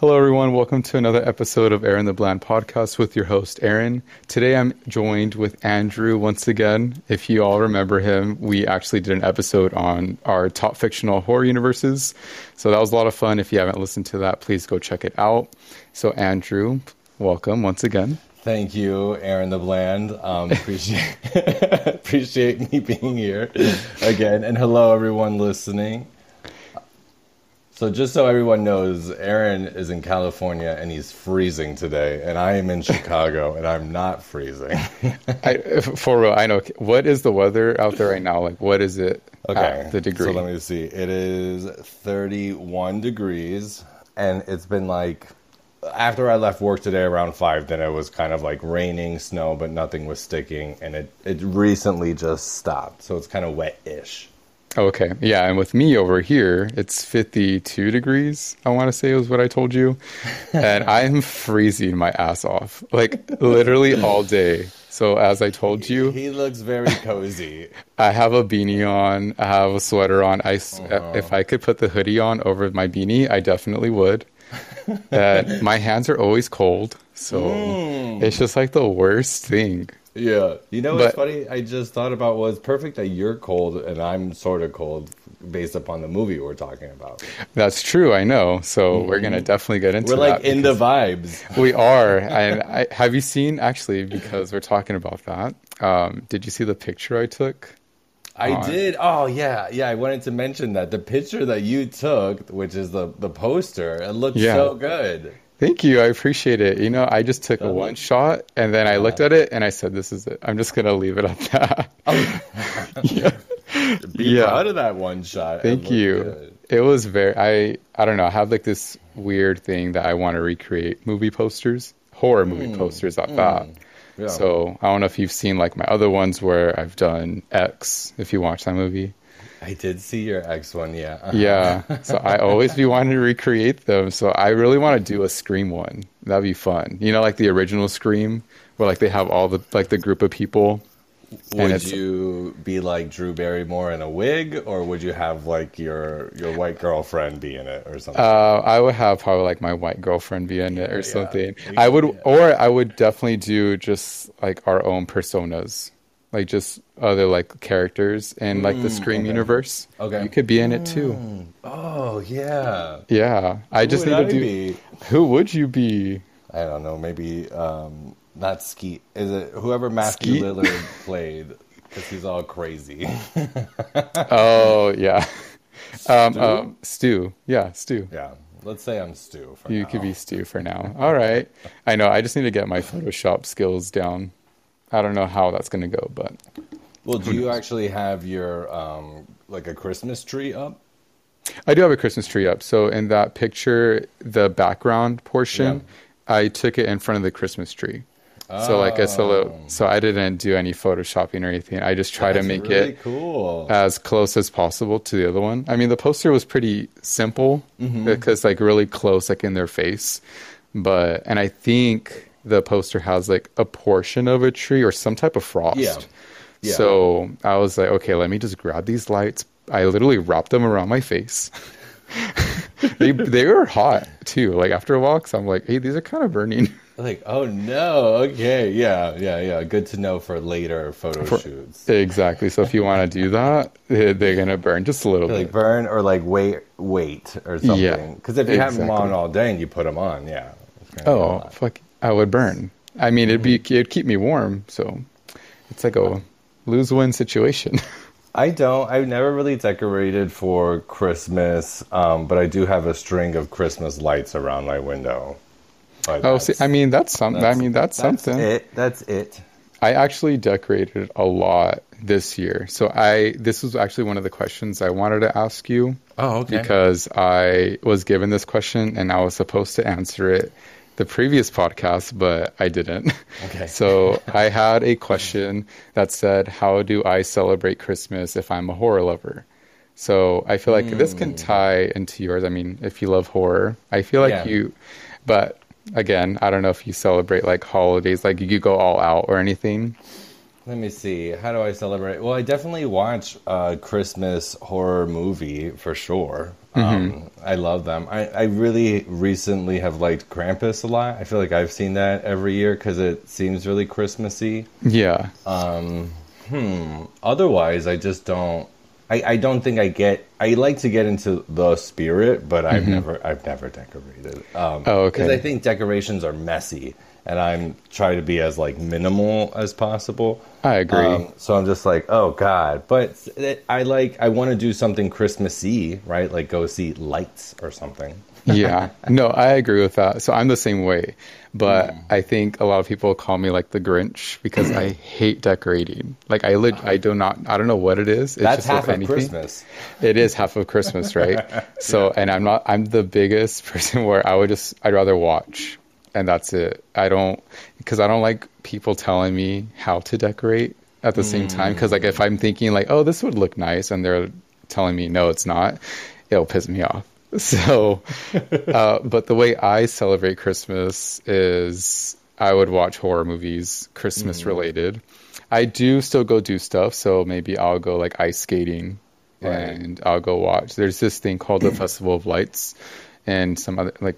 Hello, everyone. Welcome to another episode of Aaron the Bland podcast with your host, Aaron. Today I'm joined with Andrew once again. If you all remember him, we actually did an episode on our top fictional horror universes. So that was a lot of fun. If you haven't listened to that, please go check it out. So, Andrew, welcome once again. Thank you, Aaron the Bland. Um, appreciate appreciate me being here again, and hello everyone listening. So just so everyone knows, Aaron is in California and he's freezing today, and I am in Chicago and I'm not freezing. I, for real, I know. What is the weather out there right now? Like, what is it? Okay, the degree. So let me see. It is 31 degrees, and it's been like after I left work today around five. Then it was kind of like raining, snow, but nothing was sticking, and it it recently just stopped. So it's kind of wet-ish. Okay. Yeah. And with me over here, it's 52 degrees, I want to say was what I told you. And I'm freezing my ass off, like literally all day. So, as I told you, he looks very cozy. I have a beanie on, I have a sweater on. I, uh-huh. If I could put the hoodie on over my beanie, I definitely would. and my hands are always cold. So, mm. it's just like the worst thing. Yeah. You know what's but, funny? I just thought about was perfect that you're cold and I'm sort of cold based upon the movie we're talking about. That's true. I know. So mm-hmm. we're gonna definitely get into. That. We're like in the vibes. We are. and I, have you seen actually because we're talking about that? Um, did you see the picture I took? I on? did. Oh yeah, yeah. I wanted to mention that the picture that you took, which is the the poster, it looked yeah. so good. Thank you. I appreciate it. You know, I just took a one shot and then I looked at it and I said, "This is it. I'm just gonna leave it at that." Oh. yeah. Be yeah. proud of that one shot. Thank you. Good. It was very. I I don't know. I have like this weird thing that I want to recreate movie posters, horror movie mm. posters at mm. that. Yeah. So I don't know if you've seen like my other ones where I've done X. If you watch that movie. I did see your X one, yeah. Uh-huh. Yeah. So I always be wanting to recreate them. So I really want to do a Scream one. That'd be fun. You know, like the original Scream, where like they have all the like the group of people. Would you be like Drew Barrymore in a wig, or would you have like your your white girlfriend be in it, or something? Uh, I would have probably like my white girlfriend be in it, or yeah, something. Yeah. I would, or I would definitely do just like our own personas like just other like characters in like the mm, Scream okay. universe. Okay, you could be in it too. Mm. Oh yeah, yeah. I who just need to do. Be? Who would you be? I don't know. Maybe um, not Skeet. Is it whoever Matthew Skeet? Lillard played? Because he's all crazy. oh yeah. Um, Stu? Um, Stu. Yeah, Stu. Yeah. Let's say I'm Stu. you now. could be Stu for now. All right. I know. I just need to get my Photoshop skills down. I don't know how that's going to go, but. Well, do you actually have your um, like a Christmas tree up? I do have a Christmas tree up. So in that picture, the background portion, yeah. I took it in front of the Christmas tree. Oh. So like it's a little. Oh. So I didn't do any photoshopping or anything. I just try to make really it cool. as close as possible to the other one. I mean, the poster was pretty simple mm-hmm. because like really close, like in their face. But and I think the poster has like a portion of a tree or some type of frost. Yeah. yeah. So I was like, okay, let me just grab these lights. I literally wrapped them around my face. they they were hot too. Like after a walk, so I'm like, hey, these are kind of burning. Like, oh no, okay, yeah, yeah, yeah. Good to know for later photo for, shoots. Exactly. So if you want to do that, they're gonna burn just a little like bit. Like burn or like wait, wait or something. Yeah. Because if you exactly. have them on all day and you put them on, yeah. Oh fuck I would burn. I mean, it'd be it'd keep me warm. So it's like a lose win situation. I don't. I've never really decorated for Christmas, um, but I do have a string of Christmas lights around my window. But oh, see, I mean that's something. I mean that's, that's something. It. That's it. I actually decorated a lot this year. So I this was actually one of the questions I wanted to ask you. Oh, okay. Because I was given this question and I was supposed to answer it the previous podcast, but I didn't. Okay. So I had a question that said, How do I celebrate Christmas if I'm a horror lover? So I feel like mm. this can hmm. tie into yours. I mean, if you love horror, I feel like yeah. you, but again, I don't know if you celebrate like holidays, like you go all out or anything. Let me see. How do I celebrate? Well, I definitely watch a Christmas horror movie for sure. Um, I love them. I, I really recently have liked Krampus a lot. I feel like I've seen that every year because it seems really Christmassy. Yeah. Hmm. Otherwise, I just don't. I, I don't think I get. I like to get into the spirit, but I've never I've never decorated. Um, Oh, okay. Because I think decorations are messy, and I'm trying to be as like minimal as possible. I agree. Um, so I'm just like, oh god. But it, I like. I want to do something Christmassy, right? Like go see lights or something. yeah. No, I agree with that. So I'm the same way. But Mm. I think a lot of people call me like the Grinch because I hate decorating. Like I lit I do not I don't know what it is. It's That's just half of anything. Christmas. It is half of Christmas, right? So, and I'm not, I'm the biggest person where I would just, I'd rather watch and that's it. I don't, because I don't like people telling me how to decorate at the same time. Because, like, if I'm thinking, like, oh, this would look nice, and they're telling me, no, it's not, it'll piss me off. So, uh, but the way I celebrate Christmas is I would watch horror movies, Christmas related. I do still go do stuff, so maybe I'll go like ice skating Right. and I'll go watch. There's this thing called the Festival of Lights and some other like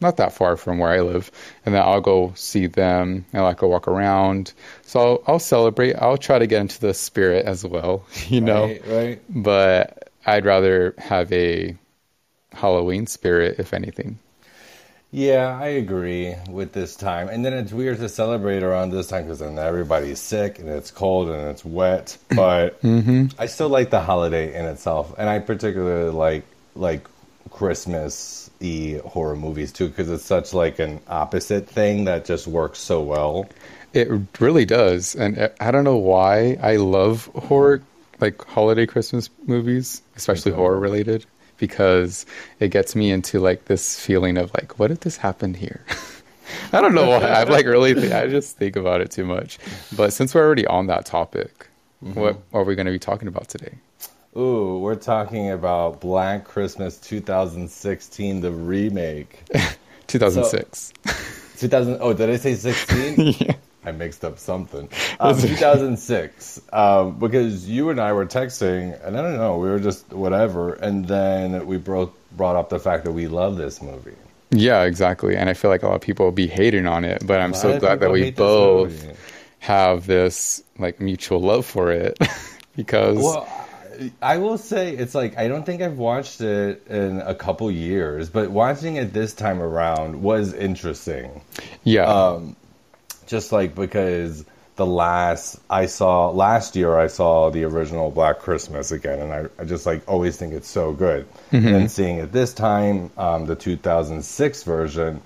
not that far from where I live, and then I'll go see them and like go walk around. So I'll, I'll celebrate. I'll try to get into the spirit as well, you know. Right, right. But I'd rather have a Halloween spirit, if anything. Yeah, I agree with this time. And then it's weird to celebrate around this time because then everybody's sick and it's cold and it's wet. But mm-hmm. I still like the holiday in itself, and I particularly like like Christmas y horror movies too because it's such like an opposite thing that just works so well. It really does, and I don't know why I love horror, like holiday Christmas movies, especially horror related, because it gets me into like this feeling of like, what if this happened here? I don't know why. I like really, th- I just think about it too much. But since we're already on that topic, mm-hmm. what are we going to be talking about today? Ooh, we're talking about Black Christmas 2016, the remake. 2006. 2000. Oh, did I say 16? I mixed up something. Um, 2006. Um, because you and I were texting, and I don't know, we were just whatever, and then we brought brought up the fact that we love this movie. yeah, exactly. And I feel like a lot of people will be hating on it, but I'm so glad that we hate this both have this like mutual love for it because Well, I- I will say it's like I don't think I've watched it in a couple years, but watching it this time around was interesting. yeah, Um, just like because the last I saw last year I saw the original Black Christmas again, and I, I just like always think it's so good. And then seeing it this time, um, the 2006 version,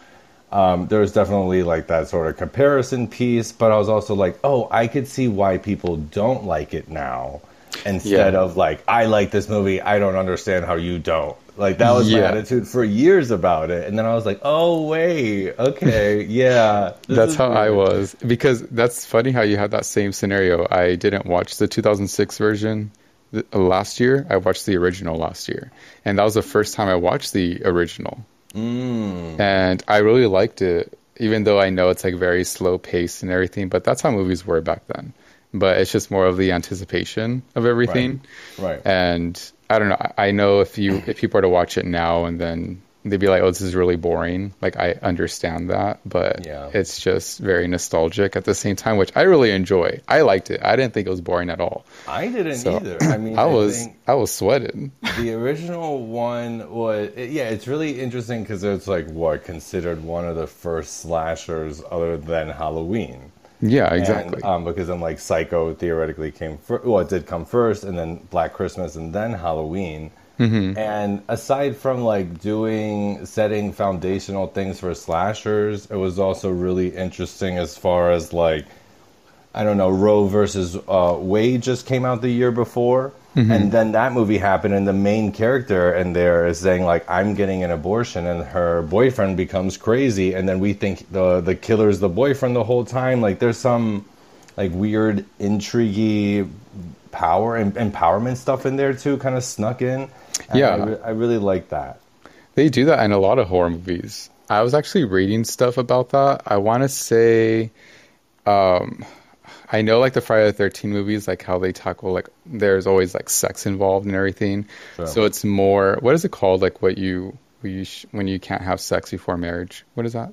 um, there was definitely like that sort of comparison piece, but I was also like, oh, I could see why people don't like it now. Instead Yeah. of like, I like this movie, I don't understand how you don't. Like that was my attitude for years about it, and then I was like, "Oh wait, okay, yeah." That's how I was because that's funny how you had that same scenario. I didn't watch the 2006 version th- last year. I watched the original last year, and that was the first time I watched the original. Mm. And I really liked it, even though I know it's like very slow paced and everything. But that's how movies were back then. But it's just more of the anticipation of everything. Right. And I don't know. I I know if you if people are to watch it now and then they'd be like, "Oh, this is really boring." Like I understand that, but Yeah. it's just very nostalgic at the same time, which I really enjoy. I liked it. I didn't think it was boring at all. I didn't So either. I mean, I was think I was sweating. the original one was yeah. It's really interesting because it's like what considered one of the first slashers other than Halloween. Yeah, exactly. And, um, because then like Psycho theoretically came first. Well, it did come first, and then Black Christmas, and then Halloween. Mm-hmm. And aside from like doing setting foundational things for slashers, it was also really interesting as far as like I don't know, Roe versus uh, Wade just came out the year before, and then that movie happened, and the main character in there is saying like, "I'm getting an abortion," and her boyfriend becomes crazy, and then we think the the killer's the boyfriend the whole time. Like, there's some like weird, intriguey power and empowerment stuff in there too, kind of snuck in. And Yeah. I, re- I really like that. They do that in a lot of horror movies. I was actually reading stuff about that. I want to say, um, I know like the Friday the Thirteenth movies, like how they tackle like there's always like sex involved and everything. Sure. So it's more what is it called? Like what you when you sh- when you can't have sex before marriage. What is that?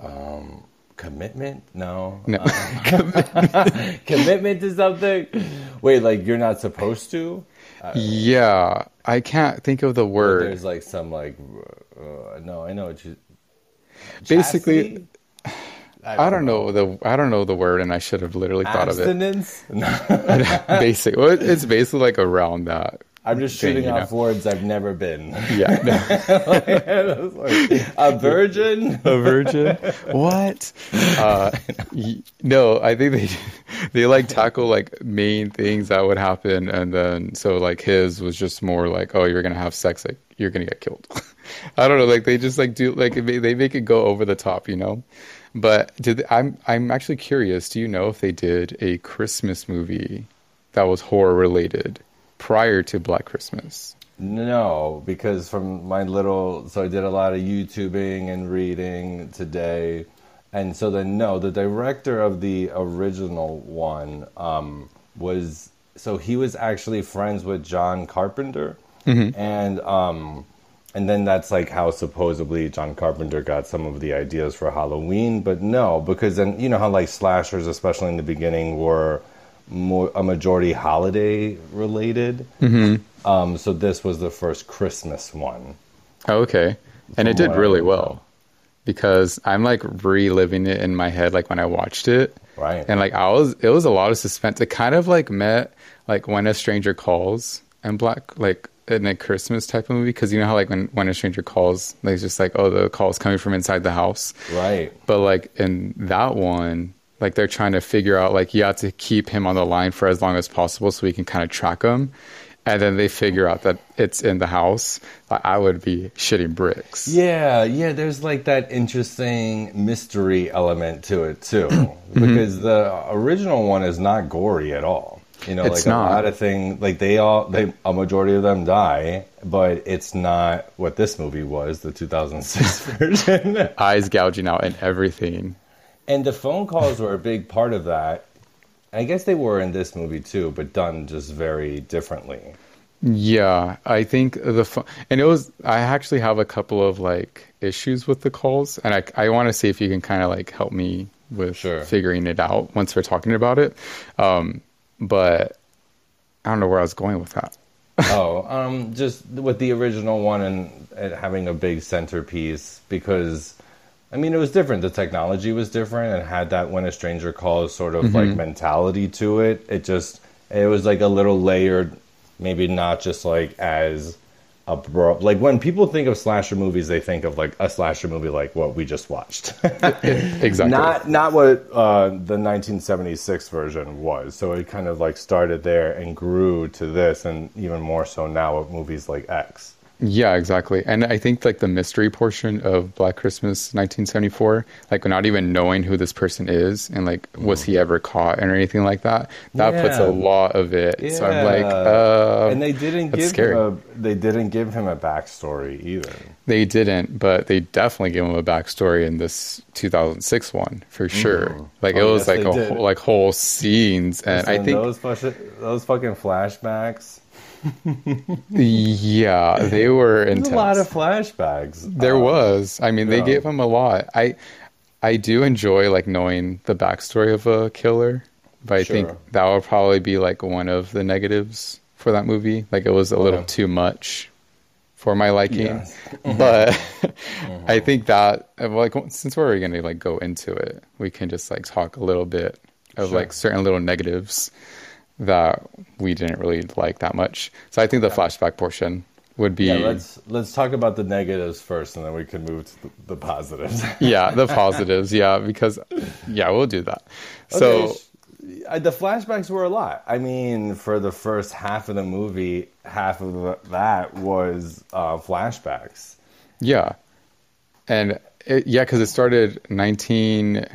Um, commitment? No. No. Uh, commitment to something? Wait, like you're not supposed to? yeah, I can't think of the word. There's like some like uh, no, I know what you. Basically, Chastity? I don't know the I don't know the word, and I should have literally thought of it. Abstinence? No. Basic. Well, it's basically like around that. I'm just thing, shooting off know? words I've never been. Yeah. a virgin? a virgin. What? Uh, no, I think they they like tackle like main things that would happen, and then so like his was just more like, oh, you're gonna have sex, like you're gonna get killed. I don't know, like they just like do like they they make it go over the top, you know. But did I'm I'm actually curious. Do you know if they did a Christmas movie that was horror related prior to Black Christmas? No, because from my little, so I did a lot of YouTubing and reading today, and so then no, the director of the original one um, was so he was actually friends with John Carpenter, and um, and then that's like how supposedly John Carpenter got some of the ideas for Halloween, but no, because then you know how like slashers, especially in the beginning, were more a majority holiday related. Um, so this was the first Christmas one. Oh, okay. And it did really well because I'm like reliving it in my head like when I watched it. Right. And like I was it was a lot of suspense. It kind of like met like when a stranger calls and black like in a Christmas type of movie because you know how like when when a stranger calls like it's just like oh the call is coming from inside the house. Right. But like in that one, like they're trying to figure out like you have to keep him on the line for as long as possible so we can kind of track him. And then they figure out that it's in the house. Like, I would be shitting bricks. Yeah, yeah, there's like that interesting mystery element to it too. Mm-hmm. because the original one is not gory at all. You know, It's like not. a lot of things like they all they a majority of them die, but it's not what this movie was, the 2006 version. Eyes gouging out and everything. And the phone calls were a big part of that. I guess they were in this movie too, but done just very differently. Yeah, I think the fu- and it was. I actually have a couple of like issues with the calls, and I I want to see if you can kind of like help me with Sure. figuring it out once we're talking about it. Um, but I don't know where I was going with that. oh, um, just with the original one and, and having a big centerpiece because, I mean, it was different. The technology was different and had that when a stranger calls sort of like mentality to it. It just it was like a little layered, maybe not just like as abrupt. Like when people think of slasher movies, they think of like a slasher movie like what we just watched. Exactly. Not not what uh, the 1976 version was. So it kind of like started there and grew to this, and even more so now with movies like X. Yeah, exactly. And I think like the mystery portion of Black Christmas 1974, like not even knowing who this person is and like was he ever caught and anything like that, that puts a lot of it. Yeah. So I'm like, uh, and they didn't give scary. him a they didn't give him a backstory either. They didn't, but they definitely gave him a backstory in this 2006 one for sure. Like it Oh, was yes, like a did. whole, like whole scenes, and I think those fucking, those fucking flashbacks. Yeah, they were There's intense. a lot of flashbacks. There Um, was. I mean, they yeah. gave him a lot. I I do enjoy like knowing the backstory of a killer, but I think that would probably be like one of the negatives for that movie. Like it was a little Okay. too much for my liking. Yes. But I think that like since we're already gonna like go into it, we can just like talk a little bit of Sure. like certain little negatives that we didn't really like that much. So I think the flashback portion would be Yeah, let's let's talk about the negatives first, and then we can move to the, the positives. yeah, the positives. Yeah, because yeah, we'll do that. So Okay, uh, the flashbacks were a lot. I mean, for the first half of the movie, half of that was uh, flashbacks. yeah, and it, yeah, because it started nineteen.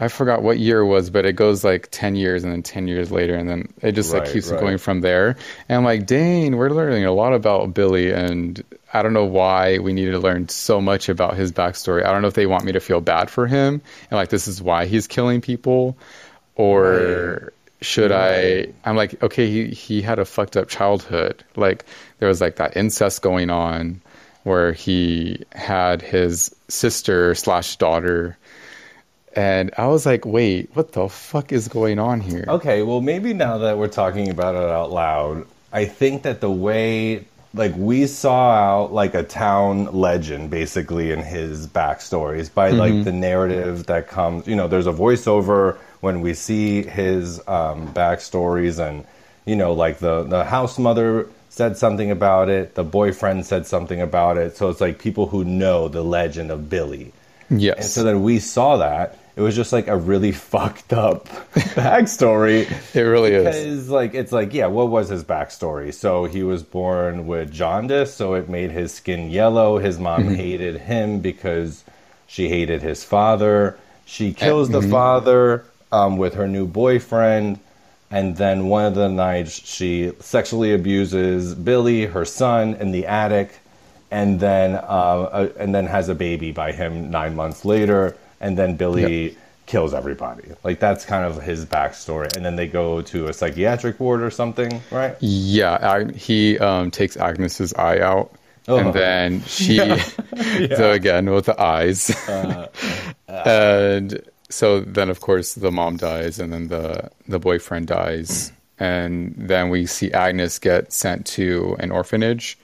I forgot what year it was, but it goes like ten years and then ten years later, and then it just like keeps right. going from there. And I'm like, dang, we're learning a lot about Billy, and I don't know why we needed to learn so much about his backstory. I don't know if they want me to feel bad for him, and like this is why he's killing people, or should I? I'm like, okay, he he had a fucked up childhood. Like there was like that incest going on, where he had his sister slash daughter, and I was like, wait, what the fuck is going on here? Okay, well, maybe now that we're talking about it out loud, I think that the way, like, we saw out like a town legend basically in his backstories by like the narrative that comes, you know, there's a voiceover when we see his um, backstories, and, you know, like the, the house mother said something about it, the boyfriend said something about it. So it's like people who know the legend of Billy. Yes. And so then we saw that. It was just like a really fucked up backstory. It really is. Because like it's like yeah, what was his backstory? So he was born with jaundice, so it made his skin yellow. His mom Mm-hmm. hated him because she hated his father. She kills the mm-hmm. father um, with her new boyfriend, and then one of the nights she sexually abuses Billy, her son, in the attic, and then uh, uh, and then has a baby by him nine months later, and then Billy kills everybody. Like that's kind of his backstory, and then they go to a psychiatric ward or something, right? Yeah, I, he um, takes Agnes's eye out, Oh. and then she. So again, with the eyes, Uh, and so then of course the mom dies, and then the the boyfriend dies, and then we see Agnes get sent to an orphanage,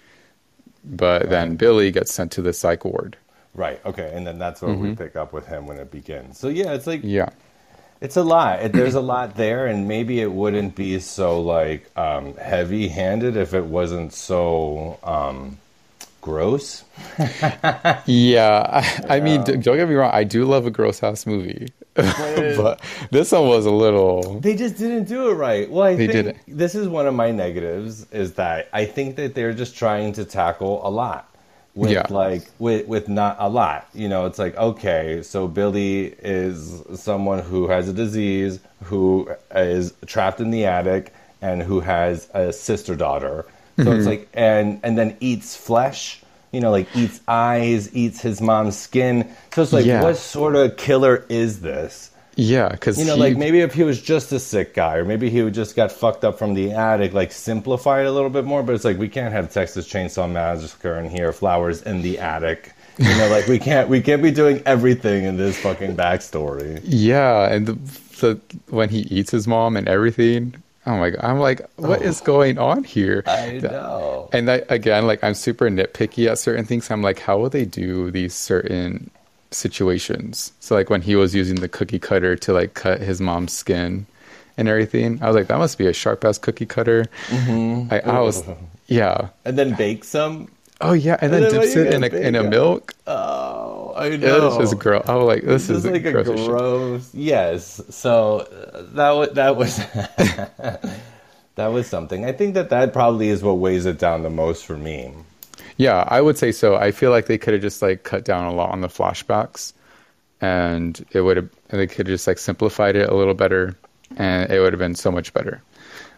but then Billy gets sent to the psych ward. Right. Okay, and then that's where we pick up with him when it begins. So yeah, it's like Yeah, It's a lot. There's a lot there, and maybe it wouldn't be so like um, heavy-handed if it wasn't so um, gross. yeah. I, I mean, don't get me wrong. I do love a gross house movie, but this one was a little. They just didn't do it right. Well, I They think didn't. this is one of my negatives is that I think that they're just trying to tackle a lot. With Yeah. like with with not a lot. You know, it's like, okay, so Billy is someone who has a disease, who is trapped in the attic, and who has a sister daughter. So Mm-hmm. it's like and and then eats flesh, you know, like eats eyes, eats his mom's skin. So it's like Yeah. what sort of killer is this? Yeah, because You know, like maybe if he was just a sick guy, or maybe he would just got fucked up from the attic, like simplify it a little bit more. But it's like we can't have Texas Chainsaw Massacre in here, flowers in the attic. You know, like we can't we can't be doing everything in this fucking backstory. Yeah, and the, the when he eats his mom and everything, oh my god, I'm like, what is going on here? I know. And I, again, like I'm super nitpicky at certain things. I'm like, how will they do these certain situations? So like when he was using the cookie cutter to like cut his mom's skin and everything, I was like, that must be a sharp ass cookie cutter. Mm-hmm. I, I was, yeah. And then bake some. Oh yeah, and then And then dips it in a in a milk. Oh, I know. was just gross. I was like, this This is is like a gross. Yes. So uh, that was that was that was something. I think that that probably is what weighs it down the most for me. Yeah, I would say so. I feel like they could have just like cut down a lot on the flashbacks, and it would have they could have just like simplified it a little better, and it would have been so much better.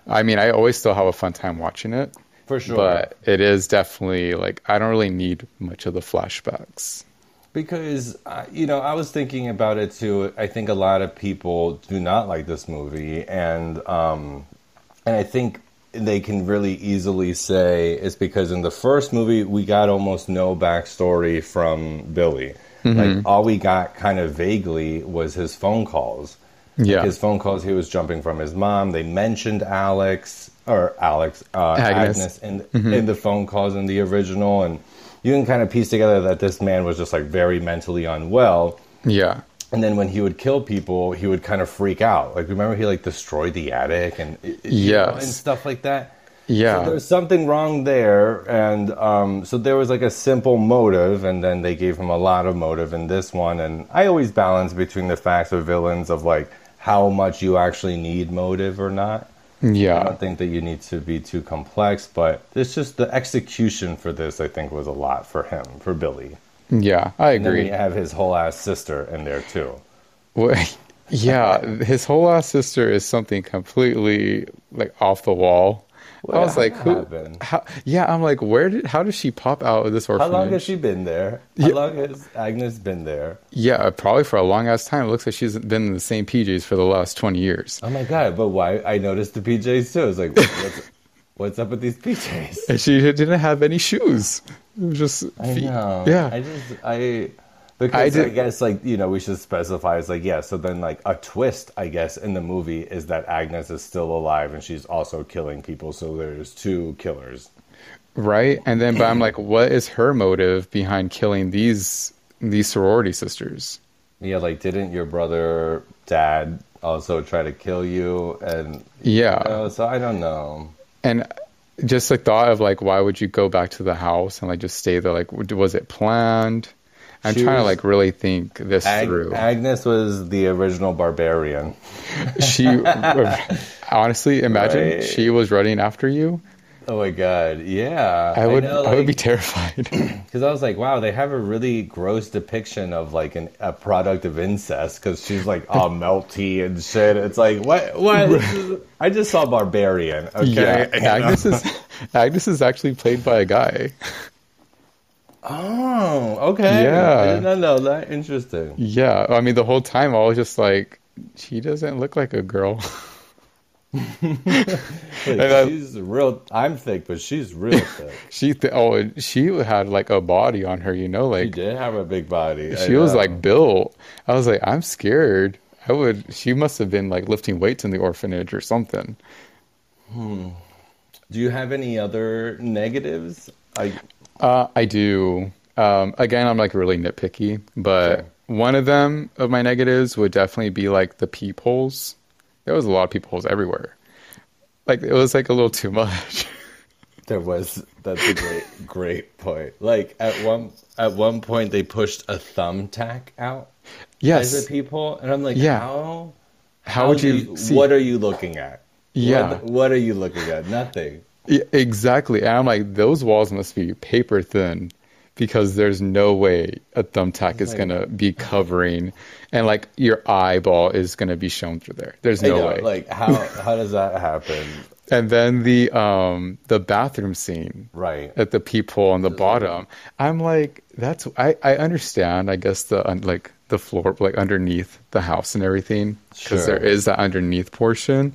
I mean, I always still have a fun time watching it, For sure. but it is definitely like I don't really need much of the flashbacks. Because uh, you know, I was thinking about it too. I think a lot of people do not like this movie, and um, and I think they can really easily say it's because in the first movie we got almost no backstory from Billy. Like all we got kind of vaguely was his phone calls. Like, Yeah. his phone calls. He was jumping from his mom. They mentioned Alex or Alex uh, Agnes. Agnes, in in the phone calls in the original, and you can kind of piece together that this man was just like very mentally unwell. Yeah, And then when he would kill people, he would kind of freak out. Like remember, he like destroyed the attic and know, and stuff like that. yeah, So there's something wrong there, and um, so there was like a simple motive, and then they gave him a lot of motive in this one. And I always balance between the facts of villains of like how much you actually need motive or not. I don't think that you need to be too complex, but it's just the execution for this. I think was a lot for him, for Billy. yeah. I agree. And then have his whole ass sister in there too. Well, yeah, his whole ass sister is something completely like off the wall. I was like, who? How, yeah, I'm like, where did? How does she pop out of this orphanage? How long has she been there? How Yeah. long has Agnes been there? Yeah, probably for a long ass time. It looks like she's been in the same PJs for the last twenty years, Oh my god! But why? I noticed the PJs too. I was like, what's, what's up with these PJs? and she didn't have any shoes. It was just I feet. know. Yeah, I just I because I I, guess like you know we should specify it's like yeah. So then like a twist I guess in the movie is that Agnes is still alive and she's also killing people. So there's two killers. right. And then, but I'm like, what is her motive behind killing these these sorority sisters? Yeah, like didn't your brother dad also try to kill you and Yeah. you know, so I don't know. and just the thought of like why would you go back to the house and like just stay there like was it planned i'm She trying to like really think this Ag- through Agnes was the original barbarian. she honestly imagine Right. she was running after you Oh my god, yeah. i would know, i would be terrified Because I was like, wow, they have a really gross depiction of like an, a product of incest. Because she's like all melty and shit. It's like, what? What? I just saw Barbarian. Okay. yeah agnes is agnes is actually played by a guy Oh, okay. Yeah. I did not know that. Interesting. yeah i mean the whole time i was just like she doesn't look like a girl I- she's real. I'm thick, but she's real thick. she th- oh she had like a body on her you know Like She did have a big body. She was like built. I was like, I'm scared. I would. She must have been like lifting weights in the orphanage or something. Hmm. Do you have any other negatives? Like, Uh, I do. Um, again, I'm like really nitpicky, but Sure. one of them of my negatives would definitely be like the peepholes. There was a lot of peepholes everywhere. Like it was like a little too much. There was that's a great great point. Like at one at one point they pushed a thumbtack out as yes. a peephole, and I'm like, Yeah. how? How would you see? What are you looking at? Yeah. What, what are you looking at? Nothing. Yeah, exactly. And I'm like, those walls must be paper thin because there's no way a thumbtack is like- gonna be covering and like your eyeball is gonna be shown through there. There's no know, way. Like how how does that happen? and then the um the bathroom scene Right. at the peephole on the bottom. I'm like, that's I I understand. I guess the like the floor like underneath the house and everything because Sure. there is that underneath portion.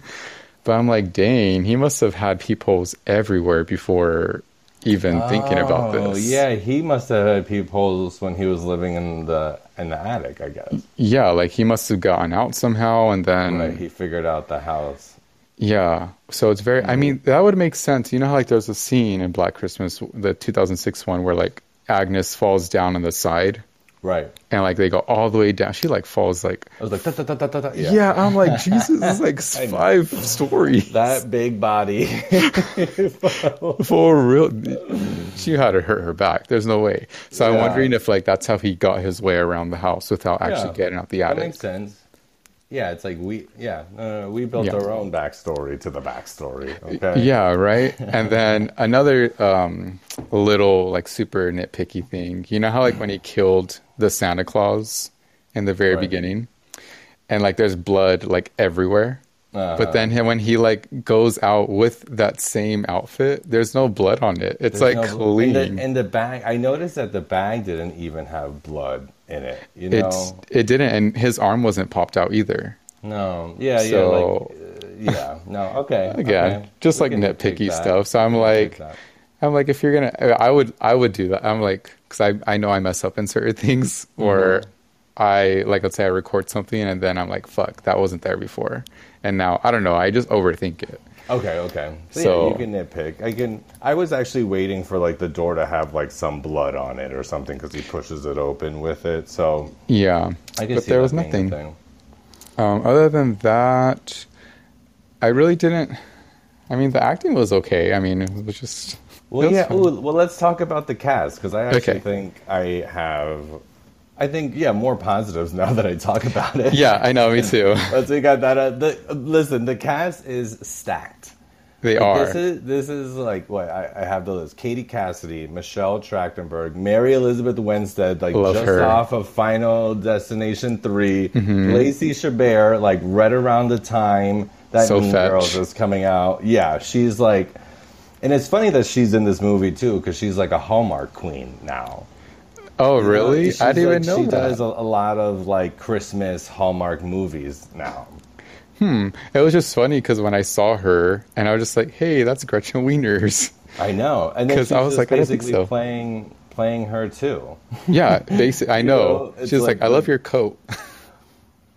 But I'm like, dang, he must have had peepholes everywhere before even thinking about Oh, this. Yeah, he must have had peepholes when he was living in the in the attic. I guess. Yeah, like he must have gotten out somehow and then Right. He figured out the house. yeah. So it's very I mm-hmm. mean, that would make sense. You know how like there's a scene in Black Christmas, the 2006 one where like Agnes falls down on the side Right. and like they go all the way down. She like falls like I was like, ta, ta, ta, ta, ta, ta. yeah. I'm like Jesus is like five stories. That big body. for real. She had to hurt her back. There's no way. So I'm wondering if like that's how he got his way around the house without actually Yeah. getting out the that attic. makes sense. Yeah, it's like we, yeah, no, we built Yeah. our own backstory to the backstory. Okay. Yeah, right. and then another um, little like super nitpicky thing. You know how like when he killed the Santa Claus in the very Right. beginning, and like there's blood like everywhere. Uh, But then he- when he like goes out with that same outfit, there's no blood on it. It's like no- clean. And the, and the bag, I noticed that the bag didn't even have blood in it. You know? it's it didn't, and his arm wasn't popped out either. no. Yeah, So- yeah, like, uh, yeah. No, okay. Again, okay. just We like nitpicky stuff. So I'm like. I'm like, if you're gonna, I would, I would do that. I'm like, because I, I know I mess up in certain things, or Mm-hmm. I like, let's say I record something and then I'm like, fuck, that wasn't there before, and now I don't know, I just overthink it. Okay, okay. So, So- yeah, you can nitpick. I can. I was actually waiting for like the door to have like some blood on it or something because he pushes it open with it. So Yeah, I can but there was nothing. Um, other than that, I really didn't. I mean, the acting was okay. I mean, it was just. Well, it was yeah. Ooh, well, let's talk about the cast because I actually Okay. think I have. I think yeah, more positives now that I talk about it. Yeah, I know. Me too. Let's we got that. Uh, the, listen, the cast is stacked. They Like, are. This is this is like what I, I have the list: Katie Cassidy, Michelle Trachtenberg, Mary Elizabeth Winstead, like Love just her. off of Final Destination 3 Mm-hmm. Lacey Chabert, like right around the time that So Mean fetch. Girls is coming out. Yeah, she's like And it's funny that she's in this movie too, because she's like a Hallmark queen now. Oh, really? She's I didn't like- even know she that. does a, a lot of like Christmas Hallmark movies now. Hmm. It was just funny because when I saw her, and I was just like, "Hey, that's Gretchen Wieners." I know, and then 'Cause she's I was like, I think basically so. playing playing her too. Yeah, basic. I know. know, She's like, like- "I love your coat."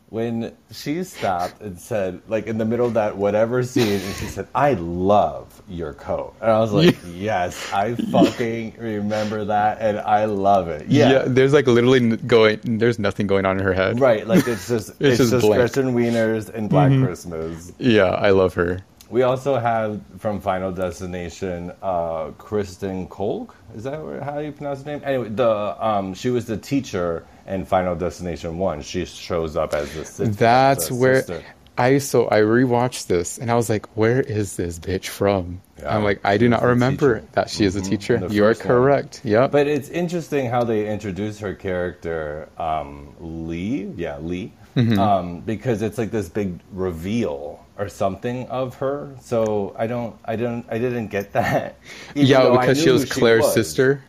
When she stopped and said, like in the middle of that whatever scene, and she said, "I love your coat," and I was like, "Yes, I fucking remember that, and I love it." Yeah, there's like literally going. There's nothing going on in her head. right. Like it's just it's, just just, blank. Gretchen Wieners and Black Christmas. Yeah, I love her. We also have from Final Destination, uh, Kristen Kolk. Is that how you pronounce her name? Anyway, the um, she was the teacher in Final Destination One. She shows up as the sister. That's the where sister. I so I rewatched this and I was like, "Where is this bitch from?" Yeah, I'm like, I do not remember teacher. that she is a teacher. the You are first one. correct. Yep. But it's interesting how they introduce her character, um, Lee. Yeah, Lee. Mm-hmm. Um, because it's like this big reveal or something of her. So I don't, I don't, I didn't get that. Even yeah, because she was Claire's was. sister.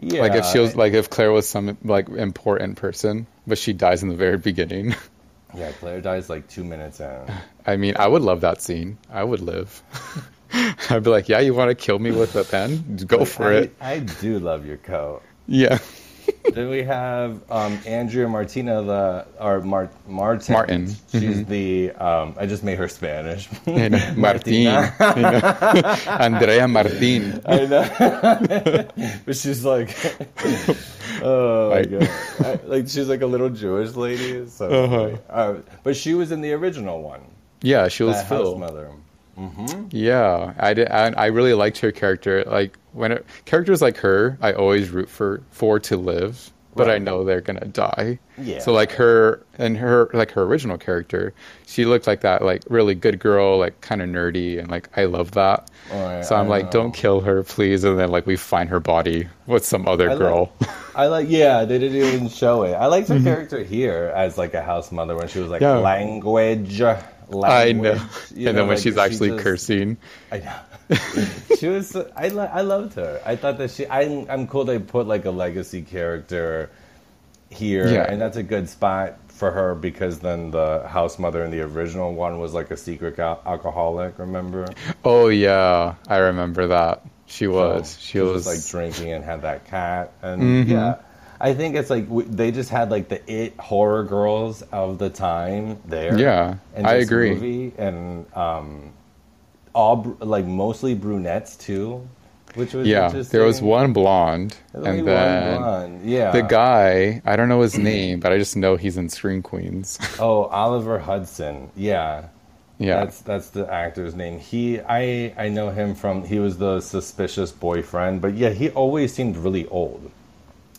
Yeah, Like if she was like if Claire was some like important person, but she dies in the very beginning. yeah, Claire dies like two minutes in. I mean, I would love that scene. I would live. I'd be like, "Yeah, you want to kill me with a pen? Go for I, it." I do love your coat. Yeah. then we have um, Andrea Martina, the or Mar- Martin. Martin. Mm-hmm. She's the. Um, I just made her Spanish. You know, Martin. Andrea Martin. I know, but she's like, oh my god, I- like she's like a little Jewish lady. So, Uh-huh. uh, but she was in the original one, Yeah, she was that Phil. Mother. Yeah, I did. I, I really liked her character. Like when it, characters like her, I always root for for to live, but I know they're gonna die. Yeah. So like her and her like her original character, she looked like that like really good girl, like kind of nerdy, and like I love that. Right, so I'm I like, know. don't kill her, please. And then like we find her body with some other I like- girl. I like, yeah, they didn't even show it. I liked her character here as like a house mother when she was like Mm-hmm. Yeah. language. I know. language, and then when like, she's she actually just- cursing, I know. she was. I I loved her. I thought that she. I'm. I'm cool. They put like a legacy character here, Yeah. and that's a good spot for her because then the house mother in the original one was like a secret al- alcoholic. Remember? oh yeah, I remember that. She was. So she was. like drinking and had that cat, and Mm-hmm. yeah. I think it's like w- they just had like the it horror girls of the time there. Yeah, I agree. Movie, and um, all br- like mostly brunettes too, which was yeah, there was one blonde, and one then blonde. yeah, the guy. I don't know his name, but I just know he's in Scream Queens. Oh, Oliver Hudson. Yeah. yeah, That's that's the actor's name. He I I know him from he was the suspicious boyfriend, but yeah, he always seemed really old.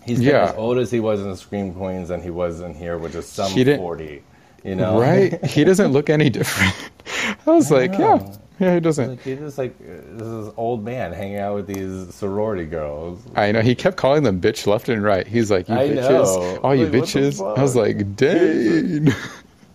He's Yeah. as old as he was in Scream Queens and he was in here, which is some forty. You know? right. He doesn't look any different. I was like, yeah, know. yeah, he doesn't. like he's just like uh, this is old man hanging out with these sorority girls. I know he kept calling them bitch left and right. He's like, you I bitches, know. all you Like, bitches. I was like, dang.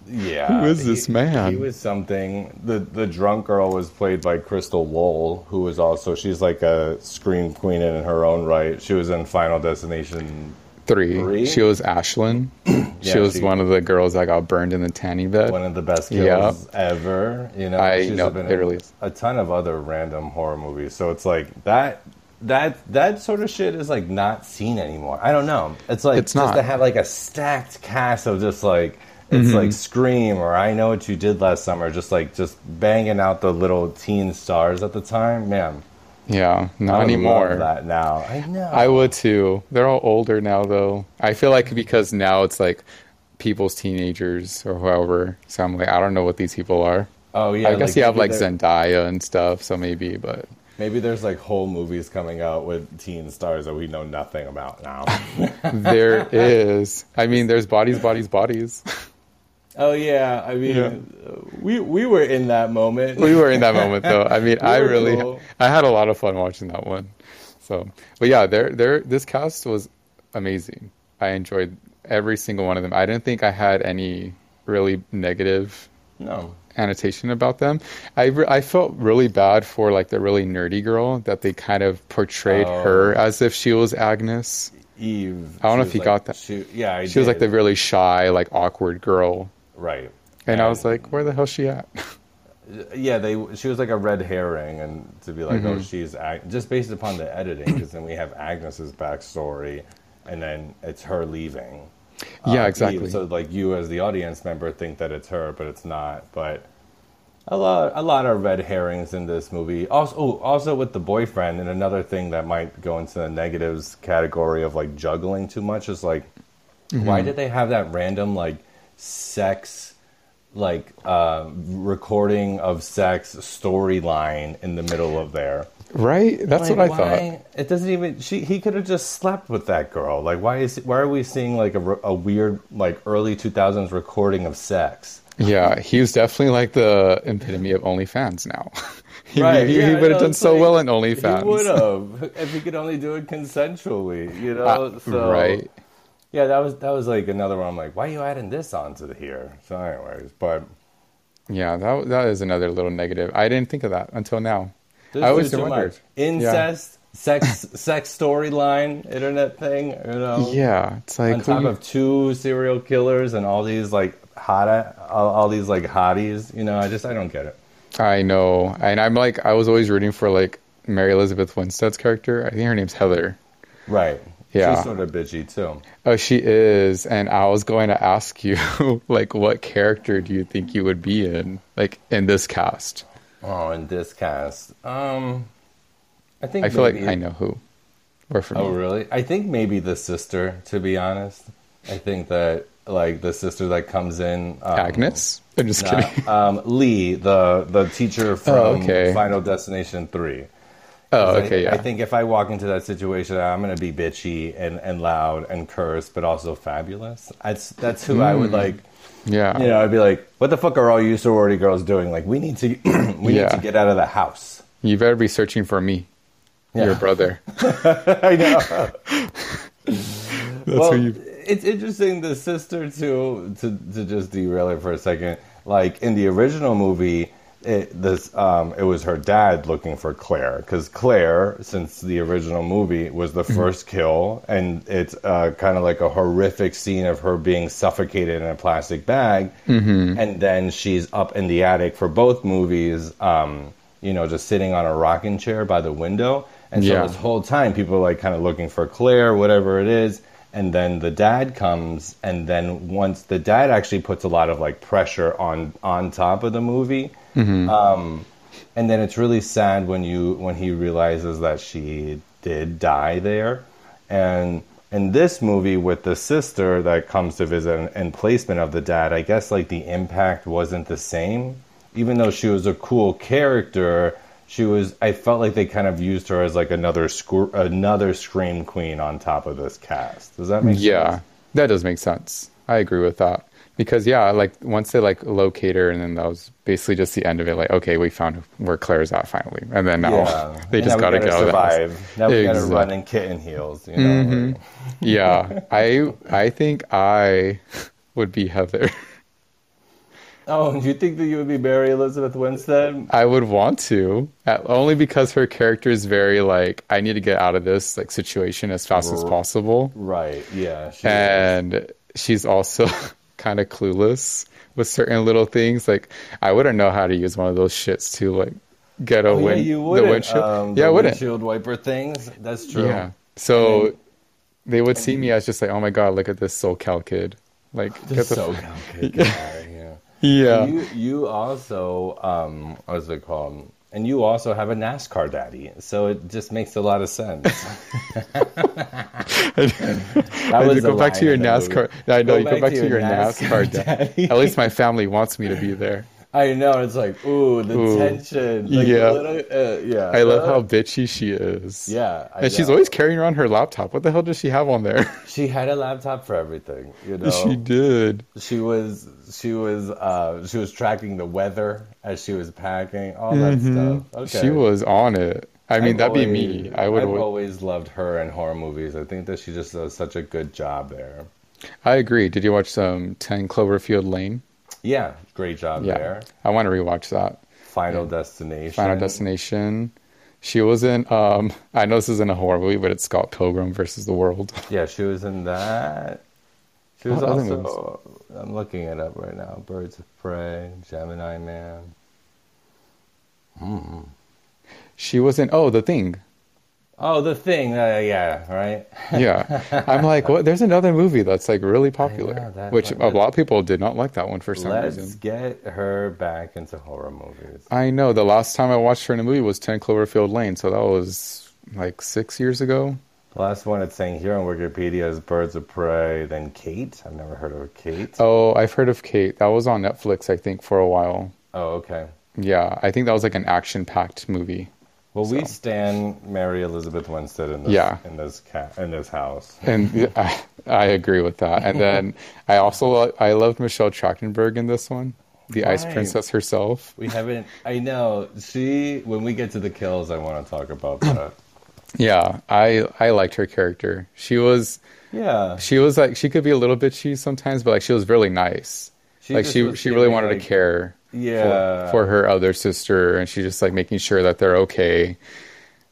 Yeah. Who is this man? He was something. The the drunk girl was played by Crystal Lowell, who was also she's like a scream queen in her own right. She was in Final Destination, Three. Three? She was Ashlyn. she was she- one of the girls that got burned in the tanny bed. one of the best Yeah. kills ever. You know, I she's know, been it in really a ton of other random horror movies. So it's like that. That that sort of shit is like not seen anymore. I don't know. It's like It's just not. to have like a stacked cast of just like it's Mm-hmm. like Scream or I Know What You Did Last Summer, just like just banging out the little teen stars at the time. Man, yeah, not anymore. that now. I know. I would too. They're all older now, though. I feel like because now it's like people's teenagers or whoever. So I'm like, I don't know what these people are. oh yeah. I guess you have like Zendaya and stuff, so maybe, but Maybe there's like whole movies coming out with teen stars that we know nothing about now. there is. I mean, there's bodies, bodies, bodies. Oh yeah, I mean, Yeah. we we were in that moment. we were in that moment, though. I mean, I really, cool. I had a lot of fun watching that one. So, but yeah, there, there, this cast was amazing. I enjoyed every single one of them. I didn't think I had any really negative No. annotation about them. I, re- I felt really bad for like the really nerdy girl that they kind of portrayed Oh. her as if she was Agnes. Eve. I don't know if you was got that. She, yeah, I She was like the really shy, like awkward girl. Right. And I was like, where the hell's she at? yeah, they. She was like a red herring, and to be like, Mm-hmm. oh, she's Ag-, just based upon the editing, because then we have Agnes's backstory, and then it's her leaving. yeah, uh, exactly. So like you as the audience member think that it's her, but it's not. But a lot, a lot of red herrings in this movie. Also, oh, also with the boyfriend, and another thing that might go into the negatives category of like juggling too much is like, Mm-hmm. why did they have that random like sex, like uh, recording of sex storyline in the middle of there? right? That's Like, what I why- thought. It doesn't even. She he could have just slept with that girl. Like why is why are we seeing like a weird like early two thousands recording of sex? Yeah, he was definitely like the epitome of OnlyFans now. he Right, he, yeah, would have done so like, well in He OnlyFans. would have if he could only do it consensually. You know. Uh, so, right. Yeah, that was that was like another one. I'm like, why are you adding this onto the here? So, anyways, but Yeah, that that is another little negative. I didn't think of that until now. I always too wondered. much. incest, sex, sex storyline, internet thing. You know. Yeah, it's like on top you- of two serial killers and all these like hot, all, all these like hotties. You know, I just I don't get it. I know, and I'm like I was always rooting for like Mary Elizabeth Winstead's character. I think her name's Heather. Right. Yeah. She's sort of bitchy too. Oh, she is, and I was going to ask you, like, what character do you think you would be in, like, in this cast? Oh, in this cast, um, I think I feel like I know who. Or for Oh, me, really? I think maybe the sister. To be honest, I think that like the sister that comes in, um, Agnes. I'm just nah, kidding. um, Lee, the the teacher from Oh, okay. Final Destination Three. Oh, I- yeah. I think if I walk into that situation, I'm going to be bitchy and, and loud and curse, but also fabulous. That's that's who I would Hmm. like. yeah. You know, I'd be like, "What the fuck are all you sorority girls doing? Like, we need to we Yeah. need to get out of the house." You better be searching for me, your brother. I know. That's well, who you. it's interesting. The sister too. To to just derail it for a second. Like in the original movie, it this um it was her dad looking for Claire because Claire, since the original movie, was the Mm-hmm. first kill, and it's uh, kind of like a horrific scene of her being suffocated in a plastic bag, Mm-hmm. and then she's up in the attic for both movies. Um, you know, just sitting on a rocking chair by the window. And so Yeah. this whole time, people are like kind of looking for Claire, whatever it is. And then the dad comes, and then once the dad actually puts a lot of like pressure on on top of the movie, um, and then it's really sad when you when he realizes that she did die there, and in this movie with the sister that comes to visit and, and placement of the dad, I guess like the impact wasn't the same, even though she was a cool character. She was. I felt like they kind of used her as like another scr- another scream queen on top of this cast. Does that make Yeah, sense? Yeah. That does make sense. I agree with that because yeah, like once they like locate her, and then that was basically just the end of it. Like, okay, we found where Claire's at finally, and then now Yeah. they And just now gotta get out of the house. survive. Now we gotta Exact- run in kitten heels. You know. Mm-hmm. like- Yeah, I I think I would be Heather. Oh, and you think that you would be Mary Elizabeth Winstead? I would want to, only because her character is very like I need to get out of this like situation as fast as possible, Right. Yeah. And she's also kind of clueless with certain little things. Like I wouldn't know how to use one of those shits to like get a Oh, yeah, win you the windshield. Um, yeah, I wouldn't. windshield wiper things. That's true. Yeah. So they would see me as just like, oh my god, look at this SoCal kid. Like, get Just the so f- good guy. Yeah. yeah. You you also um what's it called? And you also have a NASCAR daddy, so it just makes a lot of sense. I was go back to your NASCAR. I know you go back to your NASCAR. dad. daddy. At least my family wants me to be there. I know it's like ooh the Ooh. tension. Like, Yeah. little, uh, yeah. I love Uh, how bitchy she is. Yeah, I And she's always carrying around her laptop. What the hell does she have on there? She had a laptop for everything. You know, she did. she was she was uh she was tracking the weather as she was packing all that stuff okay Mm-hmm. She was on it. I mean, I've that'd be me. I would. I've always- always loved her in horror movies i think that she just does such a good job there I agree. Did you watch um, 10 Cloverfield Lane? Yeah, great job Yeah, there. I want to rewatch that. Final Destination. Final Destination. She was in. Um, I know this isn't a horror movie, but it's Scott Pilgrim versus the World. Yeah, she was in that. She was What other also. I'm looking it up right now. Birds of Prey, Gemini Man. Hmm. She was in. Oh, The Thing. Oh, the thing. Uh, yeah, right. Yeah, I'm like, what? There's another movie that's like really popular, know, which a lot of people did not like that one for some Let's reason. get her back into horror movies. I know. The last time I watched her in a movie was Ten Cloverfield Lane, so that was like six years ago. The last one it's saying here on Wikipedia is Birds of Prey, then Kate. I've never heard of Kate. Oh, I've heard of Kate. That was on Netflix, I think, for a while. Oh, okay. Yeah, I think that was like an action-packed movie. Well, we So. stand Mary Elizabeth Winstead in this Yeah. in this ca- in this house. and I, I agree with that. And then I also lo- I loved Michelle Trachtenberg in this one, the Ice Princess herself. We haven't. I know. She. When we get to the kills, I want to talk about that. Yeah, I I liked her character. She was Yeah. she was like she could be a little bitchy sometimes, but like she was really nice. like she she really wanted like- to care Yeah. for, for her other sister, and she just like making sure that they're okay.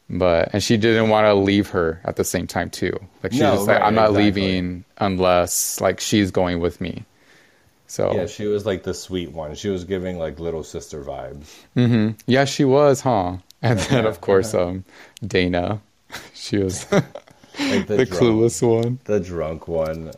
But and she didn't want to leave her at the same time too. Like she's No, just like I'm not exactly. leaving unless like she's going with me. So Yeah, she was like the sweet one. She was giving like little sister vibes. Yeah, she was, huh? And then, of course, um, Dana. She was the, Like the, drunk, clueless one. the drunk one.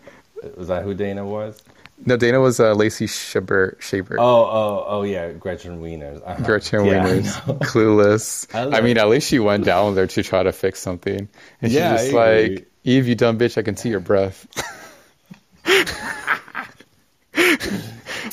Was that who Dana was? No, Dana was uh, Lacey Chabert. Chabert. Oh, oh, oh, yeah, Gretchen Wieners. Uh-huh. Gretchen Yeah, Wieners, know. clueless. I I, mean, at least she went down there to try to fix something, and she's Yeah, just I agree. like, "Eve, you dumb bitch, I can see your breath."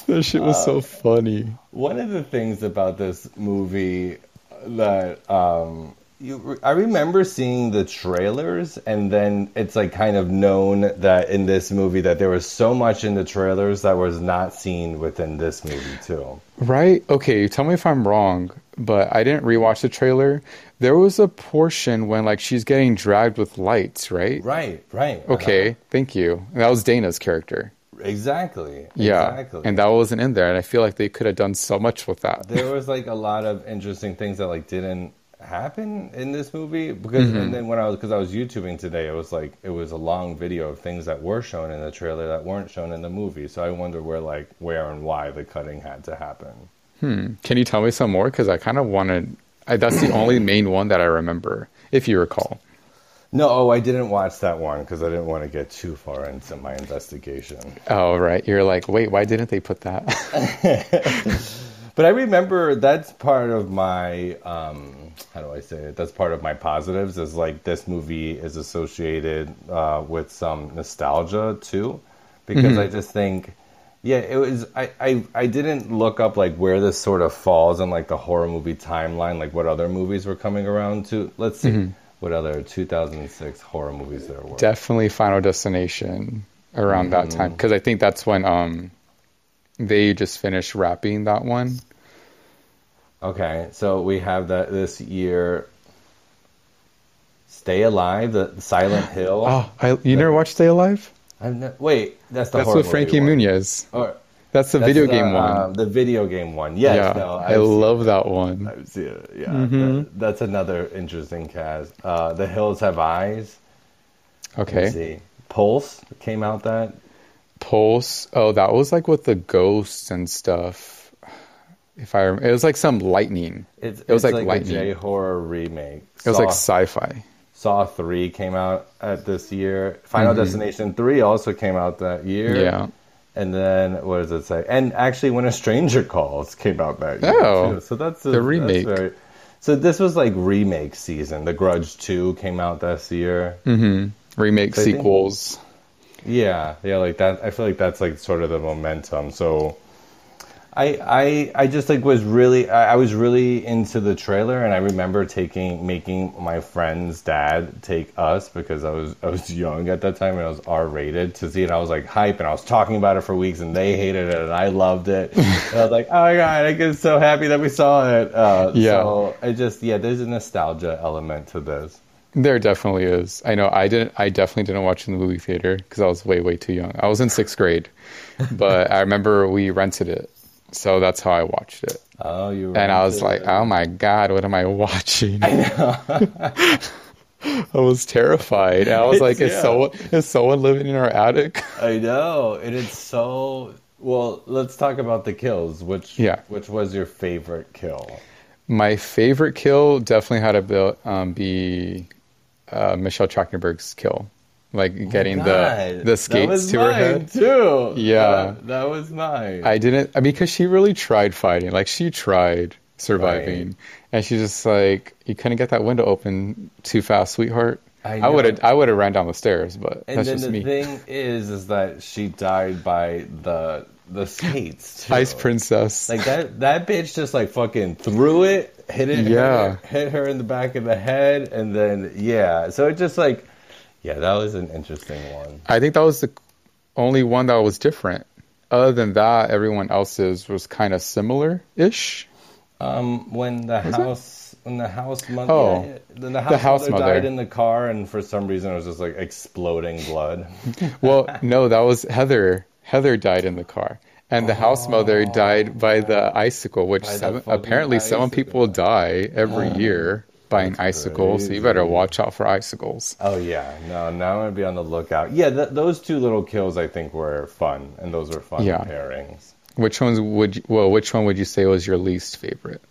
that shit was Uh, so funny. One of the things about this movie that um, you, I remember seeing the trailers, and then it's like kind of known that in this movie that there was so much in the trailers that was not seen within this movie too. Right? Okay, tell me if I'm wrong, but I didn't rewatch the trailer. There was a portion when like she's getting dragged with lights, right? Right, right. Okay, thank you. That was Dana's character. Uh-huh. Exactly. Yeah. Exactly. And that wasn't in there. And I feel like they could have done so much with that. there was like a lot of interesting things that like didn't happen in this movie because Mm-hmm. and then when I was because I was YouTubing today it was like it was a long video of things that were shown in the trailer that weren't shown in the movie so I wonder where like where and why the cutting had to happen Can you tell me some more? Because I kind of wanted. I, that's the only main one that I remember, if you recall. no oh I didn't watch that one because I didn't want to get too far into my investigation Oh, right. You're like, wait, why didn't they put that? But I remember that's part of my um, how do I say it? That's part of my positives. Is like this movie is associated uh, with some nostalgia too, because I just think, yeah, it was. I, I I didn't look up like where this sort of falls in like the horror movie timeline, like what other movies were coming around to. Let's see what other 2006 horror movies there were. Definitely Final Destination around that Mm-hmm. time. Because I think that's when um they just finished wrapping that one. Okay, so we have that this year. Stay Alive, the Silent Hill. Oh, I, you never watched Stay Alive? I've ne- wait, that's the That's with Frankie one. Muniz. Or, That's the that's video the, game one. uh, the video game one. Yes, yeah, no, I I've love that one. I've seen it. Yeah, Mm-hmm. that- that's another interesting cast. Uh, the Hills Have Eyes. Okay. see. Pulse came out that. Pulse. Oh, that was like with the ghosts and stuff. If I remember, it was like some lightning. It's, It was it's like like, lightning. a J horror remake. It was like sci-fi. Saw three came out at this year. Final Destination three also came out that year. Mm-hmm. Yeah. And then what does it say? And actually, when a stranger calls came out that year Oh, too. So that's a, the that's remake. very- so this was like remake season. The Grudge two came out this year. Remake I think- sequels. Yeah, yeah, like that. I feel like that's like sort of the momentum. So, I I I just like was really I, I was really into the trailer, and I remember taking making my friend's dad take us because I was I was young at that time and I was R rated to see it. I was like hype, and I was talking about it for weeks, and they hated it, and I loved it. I was like, oh my god, I get so happy that we saw it. Uh, Yeah. So I just yeah, there's a nostalgia element to this. There definitely is. I know I didn't. I definitely didn't watch in the movie theater because I was way, way too young. I was in sixth grade, but I remember we rented it, so that's how I watched it. Oh, you. And I was like, it. "Oh my god, what am I watching?" I know. I was terrified. I was like, "Is Yeah. someone is someone living in our attic?" I know, and it's so. Well, let's talk about the kills. Which Yeah. which was your favorite kill? My favorite kill definitely had to be, um, be uh, Michelle Trachtenberg's kill, like getting the God, the that skates to her head. too. Yeah. that, that was mine. I didn't because she really tried fighting. Like she tried surviving, Right. and she just like you couldn't get that window open too fast, sweetheart. I I would have. I would have ran down the stairs, but and that's then just the me. thing is, is that she died by the the skates. Too. Ice Princess. Like that that bitch just like fucking threw it, hit it, Yeah. hit, hit her in the back of the head, and then yeah. So it just like, yeah, that was an interesting one. I think that was the only one that was different. Other than that, everyone else's was kind of similar ish. Um, when the it? house, when the house mother, Oh, yeah, the house, house mother, died in the car, and for some reason it was just like exploding blood. Well, no, that was Heather. Heather died in the car, and the house mother died by the icicle, which By the apparently some people die every year by an icicle. So you better watch out for icicles. Oh yeah, no, now I'm gonna be on the lookout. Yeah, th- those two little kills I think were fun, and those were fun Yeah. pairings. Which ones would you, well? Which one would you say was your least favorite?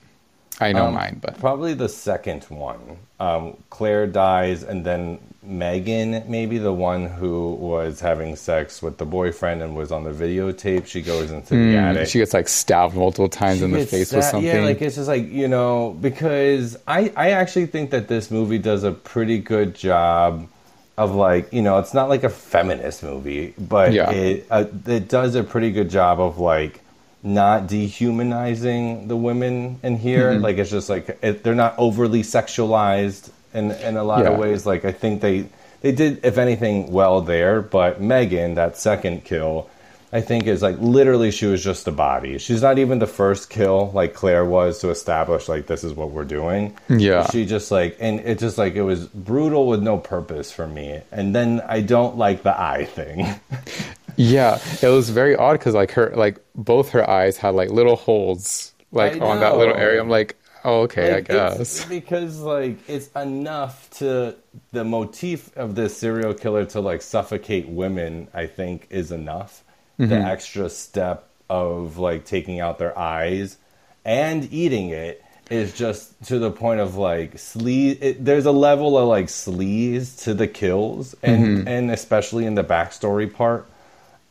I know Um, mine, but Probably the second one. Um, Claire dies, and then Megan, maybe the one who was having sex with the boyfriend and was on the videotape, she goes into the attic. Mm, she gets like stabbed multiple times in the face with something. Yeah, like it's just like you know because I I actually think that this movie does a pretty good job of like you know it's not like a feminist movie, but Yeah. it uh, it does a pretty good job of like not dehumanizing the women in here. Mm-hmm. Like it's just like it, they're not overly sexualized in in a lot Yeah. of ways. Like I think they they did if anything well there, but Megan that second kill. I think is like literally she was just a body. She's not even the first kill like Claire was to establish like this is what we're doing. Yeah. She just like and it just like it was brutal with no purpose for me. And then I don't like the eye thing. yeah, it was very odd because like her, like both her eyes had like little holes, like on that little area. I'm like, oh, okay, Like, I guess. because like it's enough to the motif of this serial killer to like suffocate women. I think is enough. The Mm-hmm. extra step of like taking out their eyes and eating it is just to the point of like sleaze. It, there's a level of like sleaze to the kills, and Mm-hmm. and especially in the backstory part.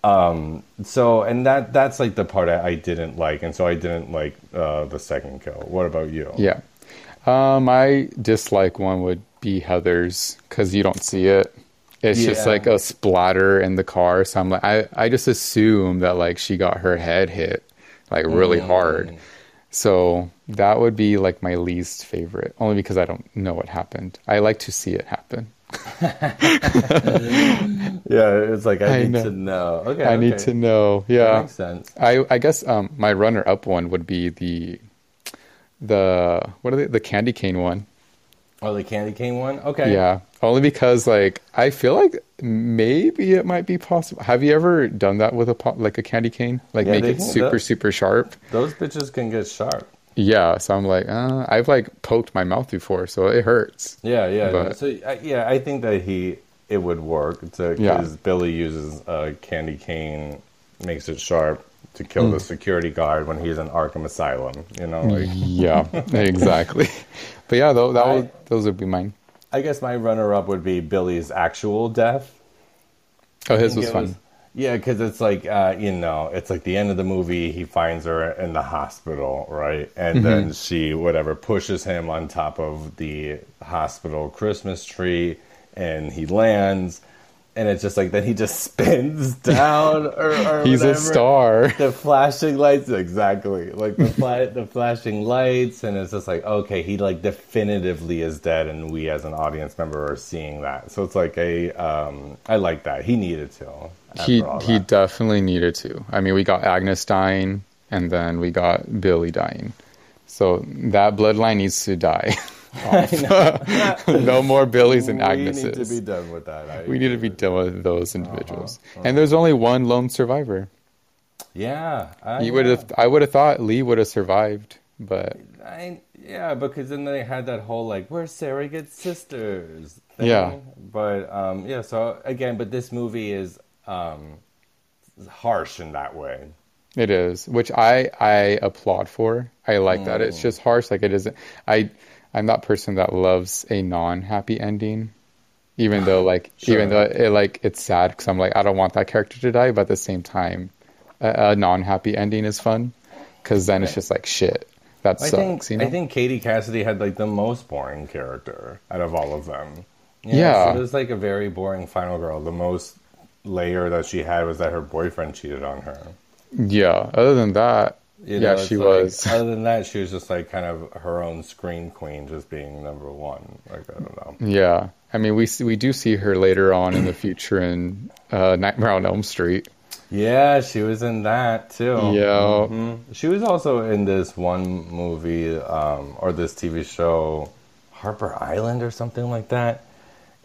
Um. So, and that that's like the part I, I didn't like, and so I didn't like uh, the second kill. What about you? Yeah. Um, my dislike one would be Heather's because you don't see it. It's just like a splatter in the car. So I'm like, I, I just assume that like she got her head hit like really Mm. hard. So that would be like my least favorite, only because I don't know what happened. I like to see it happen. Yeah, it's like I, I need know. to know. Okay, I need to know. That Yeah. makes sense. I I guess um my runner up one would be the the what are they the candy cane one. Oh, the candy cane one. Okay. Yeah, only because like I feel like maybe it might be possible. Have you ever done that with a like a candy cane? Like Yeah, make it super that. super sharp. Those bitches can get sharp. Yeah, so I'm like, uh, I've like poked my mouth before, so it hurts. Yeah, yeah. But- so I yeah, I think that he it would work because Yeah. Billy uses a candy cane, makes it sharp to kill Mm. the security guard when he's in Arkham Asylum. You know, like Yeah, exactly. But yeah, though that I- would, those would be mine. I guess my runner up would be Billy's actual death. Oh, his was fun. Yeah, because it's like uh, you know, it's like the end of the movie. He finds her in the hospital, right, and Mm-hmm. then she whatever pushes him on top of the hospital Christmas tree, and he lands, and it's just like then he just spins down, or, or He's a star. The flashing lights, exactly like the fla- the flashing lights, and it's just like okay, he like definitively is dead, and we as an audience member are seeing that. So it's like a, um, I like that. He needed to. He he definitely needed to. I mean, we got Agnes dying, and then we got Billy dying. So that bloodline needs to die. no more Billies and Agneses. we need to be done with that. I we need to be done with those individuals. Uh-huh. And there's only one lone survivor. Yeah, I, You would have. I would have thought Lee would have survived, but I, yeah, because then they had that whole like we're surrogate sisters. Thing. Yeah. but um, yeah. So again, but this movie is um, harsh in that way. it is, which I I applaud for. I like that. Mm. It's just harsh. Like it isn't. I I'm that person that loves a non-happy ending, even though like Sure. even though it like it's sad because I'm like I don't want that character to die, but at the same time, a, a non-happy ending is fun because then it's just like shit. That I sucks. think you know? I think Katie Cassidy had like the most boring character out of all of them. Yeah. it was like a very boring final girl. The most layer that she had was that her boyfriend cheated on her. yeah. Other than that, You yeah, she like- was. Other than that, she was just like kind of her own scream queen, just being number one. Like I don't know. Yeah, I mean, we see, we do see her later on in the future in uh, Nightmare on Elm Street. Yeah, she was in that too. Yeah. Mhm. She was also in this one movie um, or this TV show, Harper Island or something like that.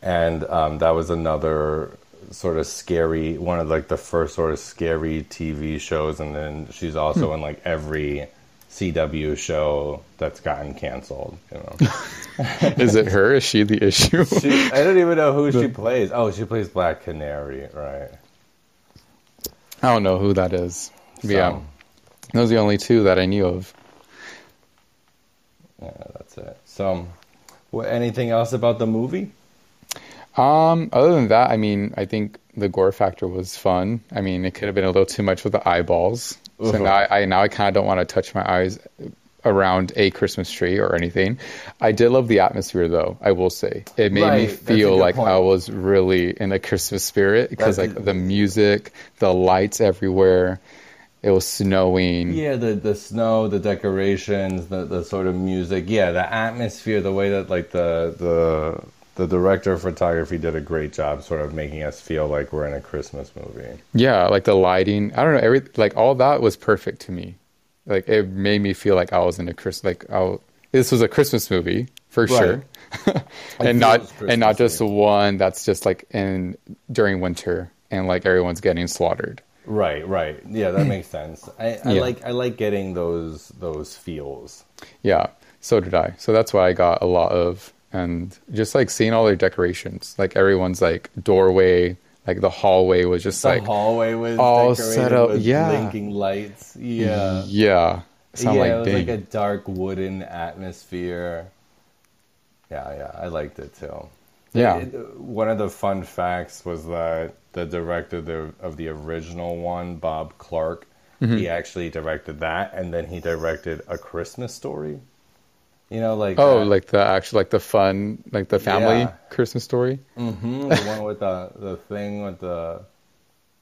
And um, that was another sort of scary, one of like the first sort of scary TV shows. And then she's also hmm. in like every CW show that's gotten canceled. You know, Is it her? Is she the issue? she, I don't even know who she plays. Oh, she plays Black Canary, right? I don't know who that is. But yeah, those are the only two that I knew of. Yeah, that's it. So, what, anything else about the movie? Um, other than that, I mean, I think the gore factor was fun. I mean, it could have been a little too much with the eyeballs. So now I, I now I kind of don't want to touch my eyes around a Christmas tree or anything. I did love the atmosphere, though. I will say it made Right, me feel like point. I was really in the Christmas spirit because like the music, the lights everywhere. It was snowing. Yeah, the the snow, the decorations, the the sort of music. Yeah, the atmosphere, the way that like the the the director of photography did a great job, sort of making us feel like we're in a Christmas movie. Yeah, like the lighting. I don't know. Every like all that was perfect to me. Like it made me feel like I was in a Chris. Like I, this was a Christmas movie for Right. sure, and not and not just Christmassy. one that's just like in during winter and like everyone's getting slaughtered. Right, right. Yeah, that makes sense. I, I Yeah. like I like getting those those feels. Yeah, so did I. So that's why I got a lot of and just like seeing all their decorations. Like everyone's like doorway, like the hallway was just The like hallway was all set up, with yeah. blinking lights. Yeah. yeah. So yeah, like, it was like a dark wooden atmosphere. Yeah, yeah, I liked it too. Yeah. It- one of the fun facts was that the director of the, of the original one, Bob Clark, Mm-hmm. he actually directed that, and then he directed A Christmas Story. You know, like Oh, that- like the actual, like the fun, like the family Yeah. Christmas story. Mhm, the one with the the thing with the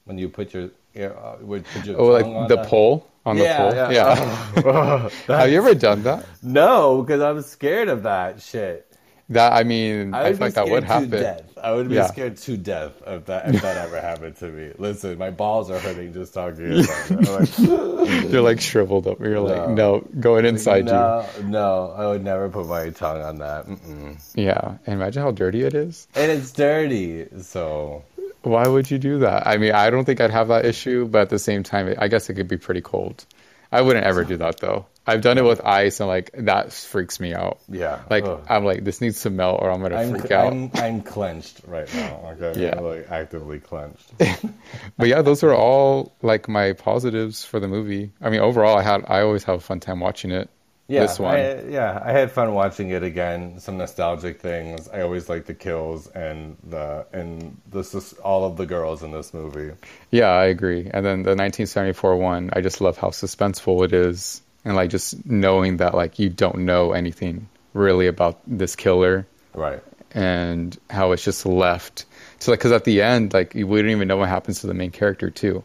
when you put your yeah, uh, would put your Oh, like the that. pole on Yeah, the pole. yeah. Yeah. Have you ever done that? No, because I'm scared of that shit. That I mean, I, I feel like that would happen. death. I would be Yeah. scared to death if that if that ever happened to me. Listen, my balls are hurting just talking about like, You're like shriveled up. You're like, No. no, going inside you? no, no, I would never put my tongue on that. Mm-mm. Yeah. And imagine how dirty it is. And it's dirty, so Why would you do that? I mean, I don't think I'd have that issue, but at the same time, I guess it could be pretty cold. I wouldn't ever do that though. I've done it with ice, and like that freaks me out. yeah. Like Ugh. I'm like, this needs to melt, or I'm gonna I'm, freak out. I'm I'm clenched right now. Okay, Yeah. I'm like actively clenched. But yeah, those are all like my positives for the movie. I mean, overall, I had I always have a fun time watching it. Yeah, this one. I, yeah, I had fun watching it again. Some nostalgic things. I always like the kills and the and this is all of the girls in this movie. Yeah, I agree. And then the 1974 one, I just love how suspenseful it is, and like just knowing that like you don't know anything really about this killer, Right. and how it's just left. So like, because at the end, like we don't even know what happens to the main character too.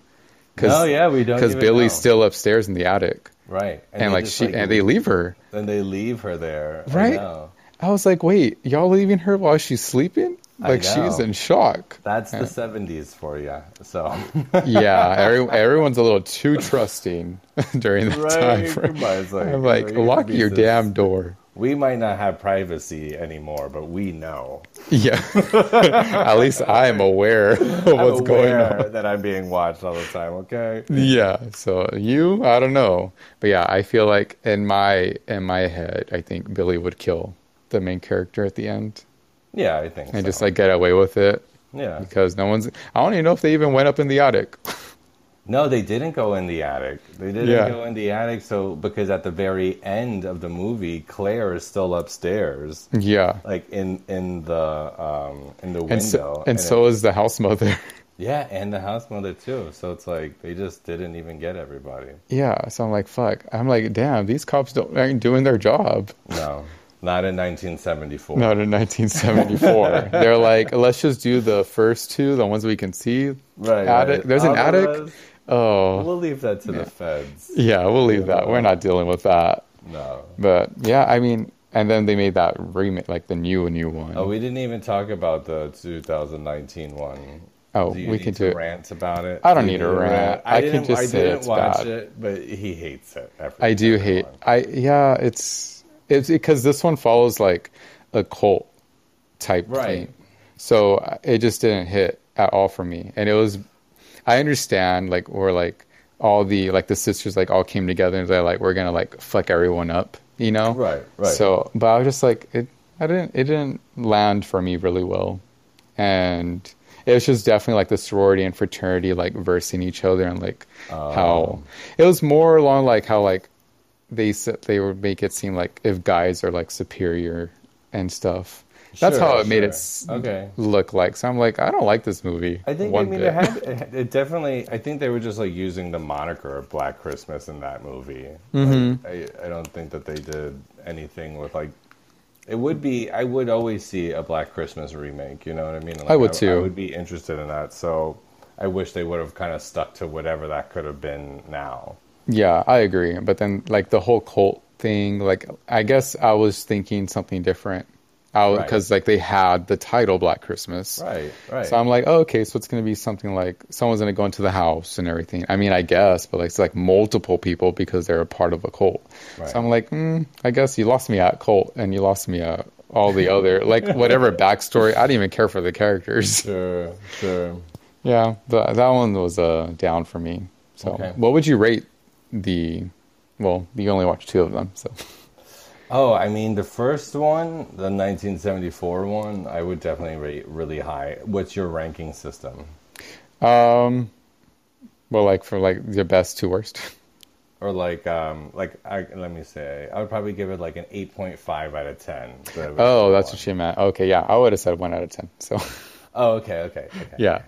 No, yeah, we don't Because Billy's know. still upstairs in the attic, Right. and, they like she and they leave her. Then they leave her there. Right? I was like, wait, y'all leaving her while she's sleeping? Like she's in shock. That's the seventies for you. So yeah, every, everyone's a little too trusting during that time. right. Come like, I'm like, you know, you lock could your damn door. we might not have privacy anymore, but we know. Yeah. At least I am aware of what's I'm going aware on. that I'm being watched all the time. Okay. Yeah. So you, I don't know. But yeah, I feel like in my in my head, I think Billy would kill the main character at the end Yeah, I think. and so. just like get away with it yeah. because no one's I don't even know if they even went up in the attic. No, they didn't go in the attic. They didn't Yeah. go in the attic. So because at the very end of the movie, Claire is still upstairs, yeah. like in in the um in the window. And so, and it- so is the house mother. yeah, and the house mother too. So it's like they just didn't even get everybody. yeah. So I'm like, fuck. I'm like, damn, these cops don't aren't doing their job. No, not in 1974. Not in 1974. They're like, let's just do the first two, the ones we can see. right. attic. right. There's an attic. Oh, We'll leave that to the feds. yeah. We'll leave that. We're not dealing with that. No. But yeah, I mean, and then they made that remake, like the new new one. Oh, we didn't even talk about the 2019 one. Oh, Do we can do it. rant about it? I don't Do need to rant. I could didn't, just I say didn't it's watch bad. it, but he hates it. Every, I do hate. I yeah, it's it's because this one follows like a cult type Right. thing, so uh, it just didn't hit at all for me. And it was, I understand like or like all the like the sisters like all came together and they're like we're gonna like fuck everyone up, you know? Right, right. So, but I was just like it. I didn't. It didn't land for me really well, and it was just definitely like the sorority and fraternity like versing each other and like Oh. how it was more along like how like they said they would make it seem like if guys are like superior and stuff. That's Sure, how it made it Okay. look like. So I'm like, I don't like this movie. I think I mean it had it, it definitely. I think they were just like using the moniker of Black Christmas in that movie. Mm-hmm. Like, I I don't think that they did anything with like. It would be. I would always see a Black Christmas remake. You know what I mean? Like, I would I, too. I would be interested in that. So I wish they would have kind of stuck to whatever that could have been now. Yeah, I agree. But then like the whole cult thing, like I guess I was thinking something different. Right. Because like they had the title Black Christmas. Right. Right. So I'm like, oh, okay, so it's gonna be something like someone's gonna go into the house and everything. I mean, I guess, but like it's like multiple people because they're a part of a cult. Right. So I'm like, mm, I guess you lost me at cult and you lost me at all the other like whatever backstory. I didn't even care for the characters. sure. Sure. Yeah, but that one was uh, down for me. So, Okay. what would you rate the? Well, you only watched two of them, so Oh, I mean, the first one, the 1974 one, I would definitely rate really high. What's your ranking system? um, well, like for like your best to worst. Or like, um, like I, let me say, I would probably give it like an 8.5 out of 10. Oh, that's what she meant. Okay, yeah, I would have said one out of ten. So, Oh, okay, okay, okay. yeah,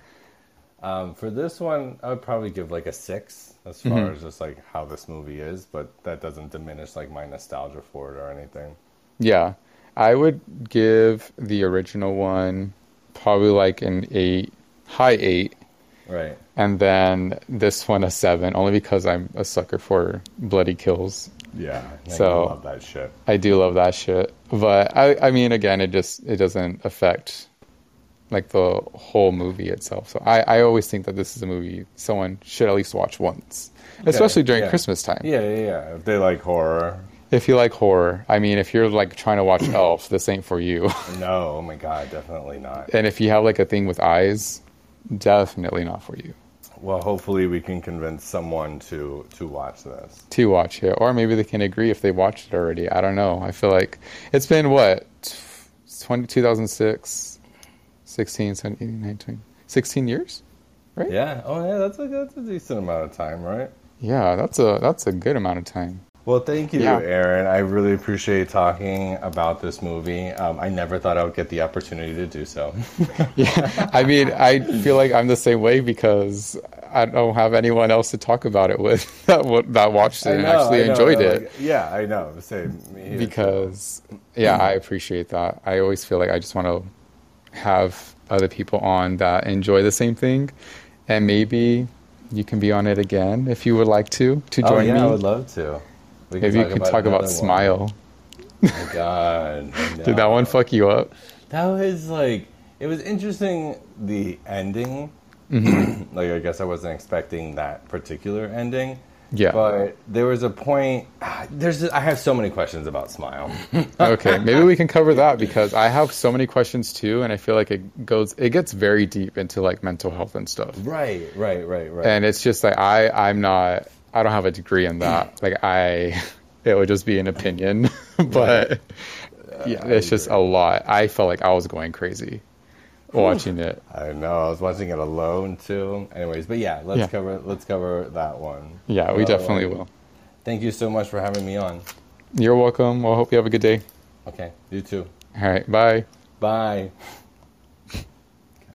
Um, for this one, I would probably give like a six as far as just like how this movie is, but that doesn't diminish like my nostalgia for it or anything. yeah, I would give the original one probably like an eight, high eight, Right. and then this one a seven, only because I'm a sucker for bloody kills. Yeah. I So- love that shit. I do love that shit. But I I mean again it just it doesn't affect like the whole movie itself. So I, I always think that this is a movie someone should at least watch once. Especially during yeah. Christmas time. Yeah, yeah, yeah. If they like horror, If you like horror. I mean if you're like trying to watch Elf, this ain't for you. no, oh my god, definitely not. and if you have like a thing with eyes, definitely not for you. Well, hopefully we can convince someone to to watch this. To watch it. Or maybe they can agree if they watched it already. I don't know. I feel like it's been what 20, 2006, 16, 17, 18, 19, 16 years? Right? Yeah. Oh, yeah. That's a that's a decent amount of time, right? Yeah, that's a that's a good amount of time. Well, thank you, Yeah. Aaron. I really appreciate talking about this movie. Um, I never thought I would get the opportunity to do so. Yeah, I mean, I feel like I'm the same way because I don't have anyone else to talk about it with that that watched it I and actually know, enjoyed like, it. yeah, I know. Same. Me here, too. Because yeah, I appreciate that. I always feel like I just want to have other people on that enjoy the same thing, and maybe you can be on it again if you would like to to oh join yeah, me. I would love to. We can Maybe you could talk about one. Smile. Oh my God, I Did that one fuck you up? That was like it was interesting. The ending, Mm-hmm. like I guess I wasn't expecting that particular ending, Yeah. But there was a point. There's. I have so many questions about Smile. okay, maybe we can cover that because I have so many questions too, and I feel like it goes, it gets very deep into like mental health and stuff. right, right, right, right. And it's just like I, I'm not, I don't have a degree in that. Like I, it would just be an opinion, but yeah, it's just a lot. I felt like I was going crazy watching it. I know. I was watching it alone too. Anyways, but yeah, let's Yeah. cover. Let's cover that one. Yeah, we definitely will. Thank you so much for having me on. You're welcome. Well, I hope you have a good day. Okay, you too. All right, bye. Bye.